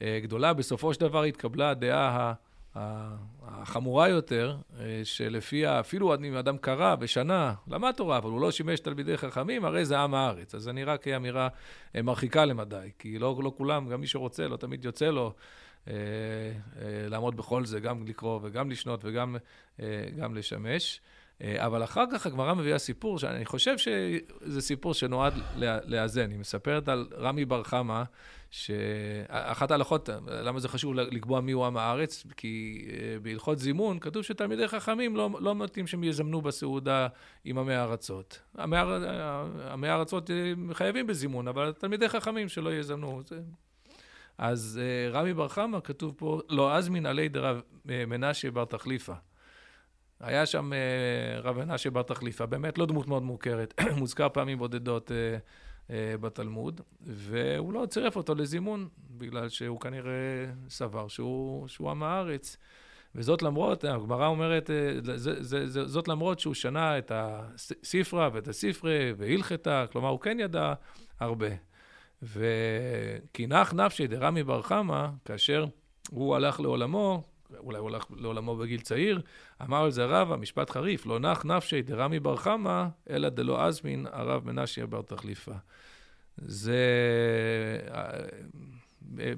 גדולה. בסופו של דבר התקבלה הדעה החמורה יותר, אה, שלפיה אפילו אם אדם קרא בשנה, למד תורה, אבל הוא לא שימש תלמידי חכמים, הרי זה עם הארץ. אז זה נראה כאמירה אה, מרחיקה למדי, כי לא, לא כולם, גם מי שרוצה, לא תמיד יוצא לו אה, אה, לעמוד בכל זה, גם לקרוא וגם לשנות וגם אה, גם לשמש. אה, אבל אחר כך הגמרא מביאה סיפור, שאני חושב שזה סיפור שנועד לאזן. היא מספרת על רמי בר חמא, שאחת ההלכות, למה זה חשוב לקבוע מיהו עם הארץ? כי אה, בהלכות זימון כתוב שתלמידי חכמים לא, לא מתאים שהם יזמנו בסעודה עם עמי ארצות. עמי ארצות אה, חייבים בזימון, אבל תלמידי חכמים שלא יזמנו. זה... אז רמי בר חמא, כתוב פה, לא אזמין עלי דרב מנשה בר תחליפה. היה שם אה, רב מנשה בר תחליפה, באמת לא דמות מאוד מוכרת, [clears throat] מוזכר פעמים בודדות אה, אה, בתלמוד, והוא לא צירף אותו לזימון, בגלל שהוא כנראה סבר שהוא, שהוא עם הארץ. וזאת למרות, הגמרא אומרת, זה, זה, זה, זאת למרות שהוא שנה את הספרה ואת הספרי והלכתה, כלומר הוא כן ידע הרבה. וכי נח נפשי דרמי בר חמא, כאשר הוא הלך לעולמו, אולי הוא הלך לעולמו בגיל צעיר, אמר על זה רב, המשפט חריף, לא נח נפשי דרמי בר חמא, אלא דלא אזמין הרב מנשיה בר תחליפה. זה אה,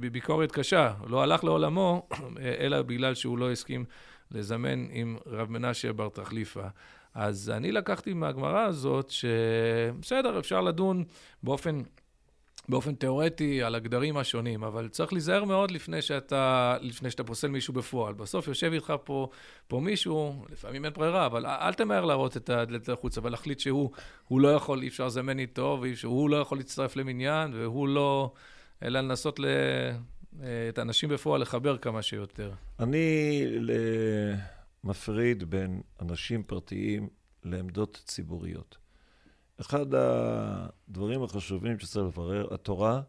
ביקורת קשה, לא הלך לעולמו, [clears throat] אלא בגלל שהוא לא הסכים לזמן עם רב מנשיה בר תחליפה. אז אני לקחתי מהגמרא הזאת שבסדר, אפשר לדון באופן באופן תיאורטי על הגדרים השונים, אבל צריך להיזהר מאוד לפני שאתה, לפני שאתה פוסל מישהו בפועל. בסוף יושב איתך פה, פה מישהו, לפעמים אין ברירה, אבל אל תמהר להראות את הדלת החוצה ולהחליט שהוא לא יכול, אי אפשר לזמן איתו, והוא לא יכול להצטרף למניין, והוא לא... אלא לנסות ל... את האנשים בפועל לחבר כמה שיותר. אני מפריד בין אנשים פרטיים לעמדות ציבוריות. אחד הדברים החשובים שצריך לברר, התורה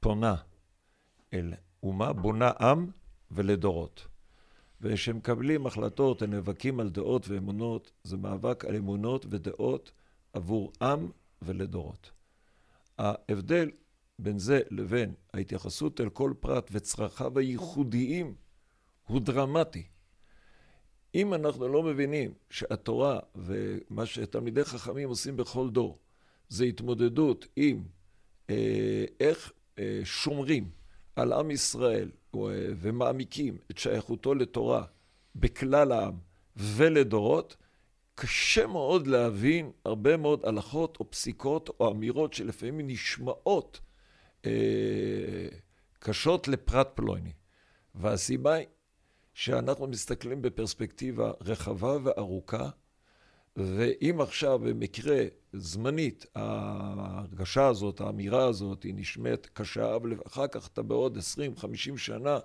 פונה אל אומה, בונה עם ולדורות. וכשמקבלים החלטות, הם נאבקים על דעות ואמונות, זה מאבק על אמונות ודעות עבור עם ולדורות. ההבדל בין זה לבין ההתייחסות אל כל פרט וצרכיו הייחודיים הוא דרמטי. אם אנחנו לא מבינים שהתורה ומה שתלמידי חכמים עושים בכל דור זה התמודדות עם אה, איך אה, שומרים על עם ישראל ומעמיקים את שייכותו לתורה בכלל העם ולדורות, קשה מאוד להבין הרבה מאוד הלכות או פסיקות או אמירות שלפעמים נשמעות אה, קשות לפרט פלוני. והסיבה היא שאנחנו מסתכלים בפרספקטיבה רחבה וארוכה, ואם עכשיו במקרה זמנית ההרגשה הזאת, האמירה הזאת, היא נשמעת קשה, אבל אחר כך אתה בעוד 20-50 שנה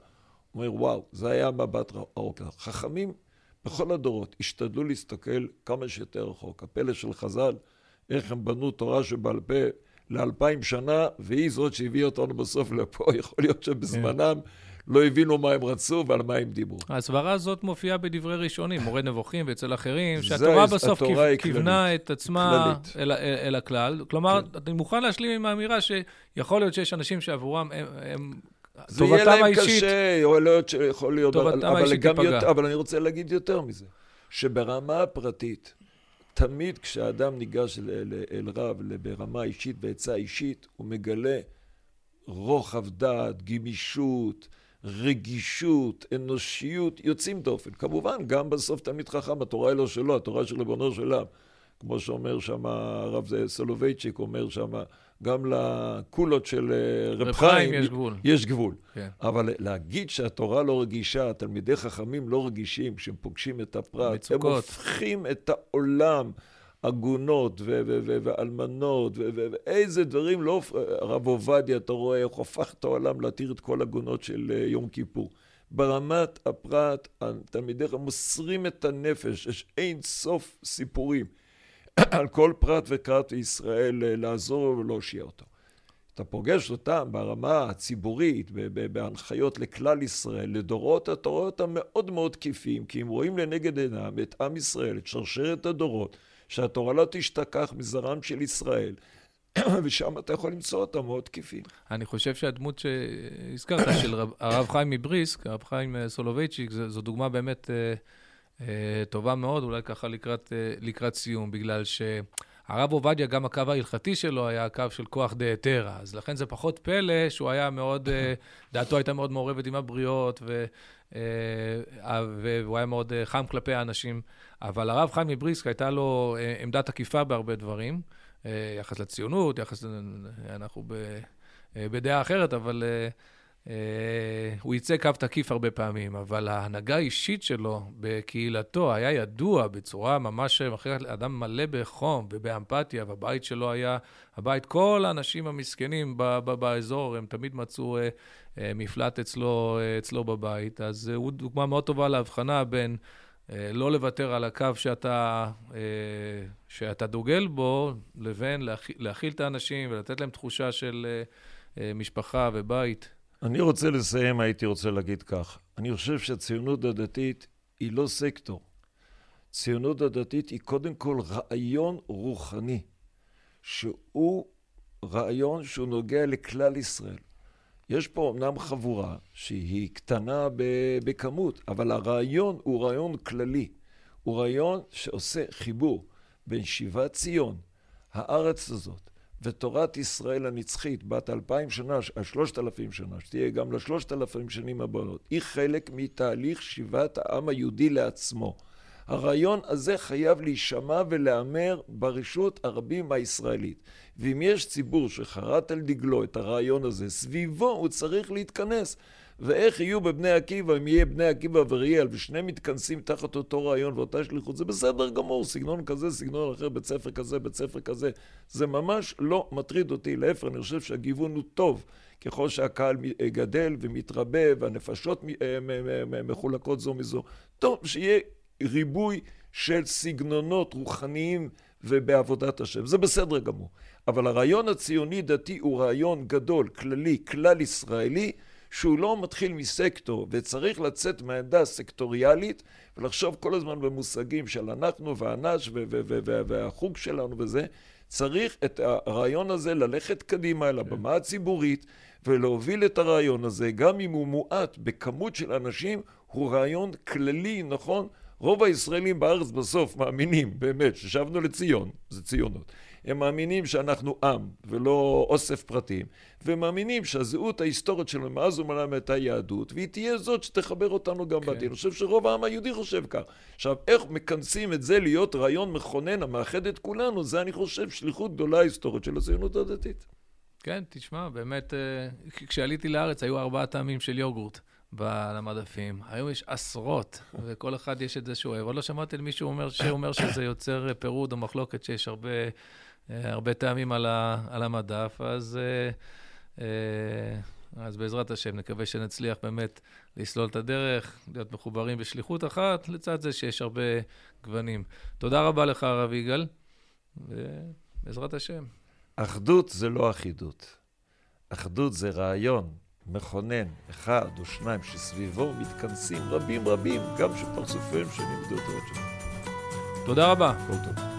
אומר, וואו, זה היה מבט ארוך. חכמים בכל הדורות השתדלו להסתכל כמה שיותר רחוק. הפלא של חז"ל, איך הם בנו תורה שבעל פה לאלפיים שנה, והיא זאת שהביאה אותנו בסוף לפה, [laughs] יכול להיות שבזמנם... Yeah. לא הבינו מה הם רצו ועל מה הם דיברו. הסברה הזאת מופיעה בדברי ראשונים, מורה נבוכים ואצל אחרים, שהתורה בסוף כיוונה את עצמה אל, אל, אל הכלל. כלומר, כן. אני מוכן להשלים עם האמירה שיכול להיות שיש אנשים שעבורם הם, הם זה יהיה להם קשה, יכול להיות שיכול להיות, טובתם האישית תיפגע. אבל אני רוצה להגיד יותר מזה, שברמה הפרטית, תמיד כשאדם ניגש אל, אל, אל רב ברמה אישית ועצה אישית, הוא מגלה רוחב דעת, גמישות, רגישות, אנושיות, יוצאים דופן. כמובן, גם בסוף תמיד חכם, התורה היא לא שלו, התורה של ריבונו של עולם. כמו שאומר שם הרב סולובייצ'יק, אומר שם, גם לקולות של אה, רב חיים יש גבול. יש גבול. כן. אבל להגיד שהתורה לא רגישה, תלמידי חכמים לא רגישים, כשהם פוגשים את הפרט, מצוקות. הם הופכים את העולם. עגונות ואלמנות ואיזה דברים לא... הרב עובדיה, אתה רואה איך הפך את העולם להתיר את כל עגונות של אה, יום כיפור. ברמת הפרט, תלמידי חכמים מוסרים את הנפש, יש אין סוף סיפורים. [clears throat] על כל פרט ופרט בישראל אה, לעזור ולהושיע אותו. אתה פוגש אותם ברמה הציבורית, בהנחיות לכלל ישראל, לדורות, אתה רואה אותם מאוד מאוד תקיפים, כי הם רואים לנגד עינם את עם ישראל, את שרשרת הדורות, שהתורה לא תשתכח מזרם של ישראל, [clears throat] ושם אתה יכול למצוא אותם מאוד תקיפים. אני חושב שהדמות שהזכרת, [coughs] של הרב חיים מבריסק, הרב חיים אה, סולובייצ'יק, זו דוגמה באמת... אה, אה, טובה מאוד, אולי ככה לקראת, אה, לקראת סיום, בגלל שהרב עובדיה, גם הקו ההלכתי שלו היה הקו של כוח דהתרא, אז לכן זה פחות פלא שהוא היה מאוד, אה, [laughs] דעתו הייתה מאוד מעורבת עם הבריות, ו, והוא היה מאוד חם כלפי האנשים. אבל הרב חיים מבריסק הייתה לו עמדה תקיפה בהרבה דברים, יחס לציונות, יחס, אנחנו בדעה אחרת, אבל... Uh, הוא יצא קו תקיף הרבה פעמים, אבל ההנהגה האישית שלו בקהילתו היה ידוע בצורה ממש אחרת, אדם מלא בחום ובאמפתיה, והבית שלו היה, הבית, כל האנשים המסכנים ב- ב- באזור, הם תמיד מצאו uh, uh, מפלט אצלו, uh, אצלו בבית. אז uh, הוא דוגמה מאוד טובה להבחנה בין uh, לא לוותר על הקו שאתה, uh, שאתה דוגל בו, לבין להכיל, להכיל את האנשים ולתת להם תחושה של uh, uh, משפחה ובית. אני רוצה לסיים, הייתי רוצה להגיד כך. אני חושב שהציונות הדתית היא לא סקטור. ציונות הדתית היא קודם כל רעיון רוחני, שהוא רעיון שהוא נוגע לכלל ישראל. יש פה אמנם חבורה שהיא קטנה בכמות, אבל הרעיון הוא רעיון כללי. הוא רעיון שעושה חיבור בין שיבת ציון, הארץ הזאת, ותורת ישראל הנצחית, בת אלפיים שנה, שלושת אלפים שנה, שתהיה גם לשלושת אלפים שנים הבאות, היא חלק מתהליך שיבת העם היהודי לעצמו. הרעיון הזה חייב להישמע ולהמר ברשות הרבים הישראלית. ואם יש ציבור שחרט על דגלו את הרעיון הזה, סביבו הוא צריך להתכנס. ואיך יהיו בבני עקיבא, אם יהיה בני עקיבא וריאל, ושניהם מתכנסים תחת אותו רעיון ואותה שליחות, זה בסדר גמור, סגנון כזה, סגנון אחר, בית ספר כזה, בית ספר כזה. זה ממש לא מטריד אותי, להפך, אני חושב שהגיוון הוא טוב. ככל שהקהל גדל ומתרבה והנפשות אה, מחולקות זו מזו, טוב שיהיה ריבוי של סגנונות רוחניים ובעבודת השם. זה בסדר גמור. אבל הרעיון הציוני-דתי הוא רעיון גדול, כללי, כלל ישראלי, שהוא לא מתחיל מסקטור, וצריך לצאת מהעמדה הסקטוריאלית ולחשוב כל הזמן במושגים של אנחנו ואנש והחוג שלנו וזה. צריך את הרעיון הזה ללכת קדימה אל הבמה הציבורית ולהוביל את הרעיון הזה, גם אם הוא מועט בכמות של אנשים, הוא רעיון כללי, נכון? רוב הישראלים בארץ בסוף מאמינים, באמת, ששבנו לציון, זה ציונות. הם מאמינים שאנחנו עם ולא אוסף פרטים, ומאמינים שהזהות ההיסטורית שלנו מאז ומעולם הייתה יהדות, והיא תהיה זאת שתחבר אותנו גם okay. כן. בעתיד. אני חושב שרוב העם היהודי חושב כך. עכשיו, איך מכנסים את זה להיות רעיון מכונן המאחד את כולנו, זה אני חושב שליחות גדולה היסטורית של הציונות הדתית. כן, תשמע, באמת, אה, כשעליתי לארץ היו ארבעה טעמים של יוגורט. על המדפים. היום יש עשרות, [laughs] וכל אחד יש את זה שהוא אוהב. עוד לא שמעתי על מישהו אומר, שאומר שזה יוצר פירוד או מחלוקת, שיש הרבה אה, הרבה טעמים על, ה, על המדף, אז, אה, אה, אז בעזרת השם נקווה שנצליח באמת לסלול את הדרך, להיות מחוברים בשליחות אחת, לצד זה שיש הרבה גוונים. תודה רבה לך, הרב יגאל, ובעזרת השם. אחדות זה לא אחידות. אחדות זה רעיון מכונן, אחד או שניים שסביבו מתכנסים רבים רבים, גם שפרצופיהם שנמדו את הראש תודה רבה. כל טוב.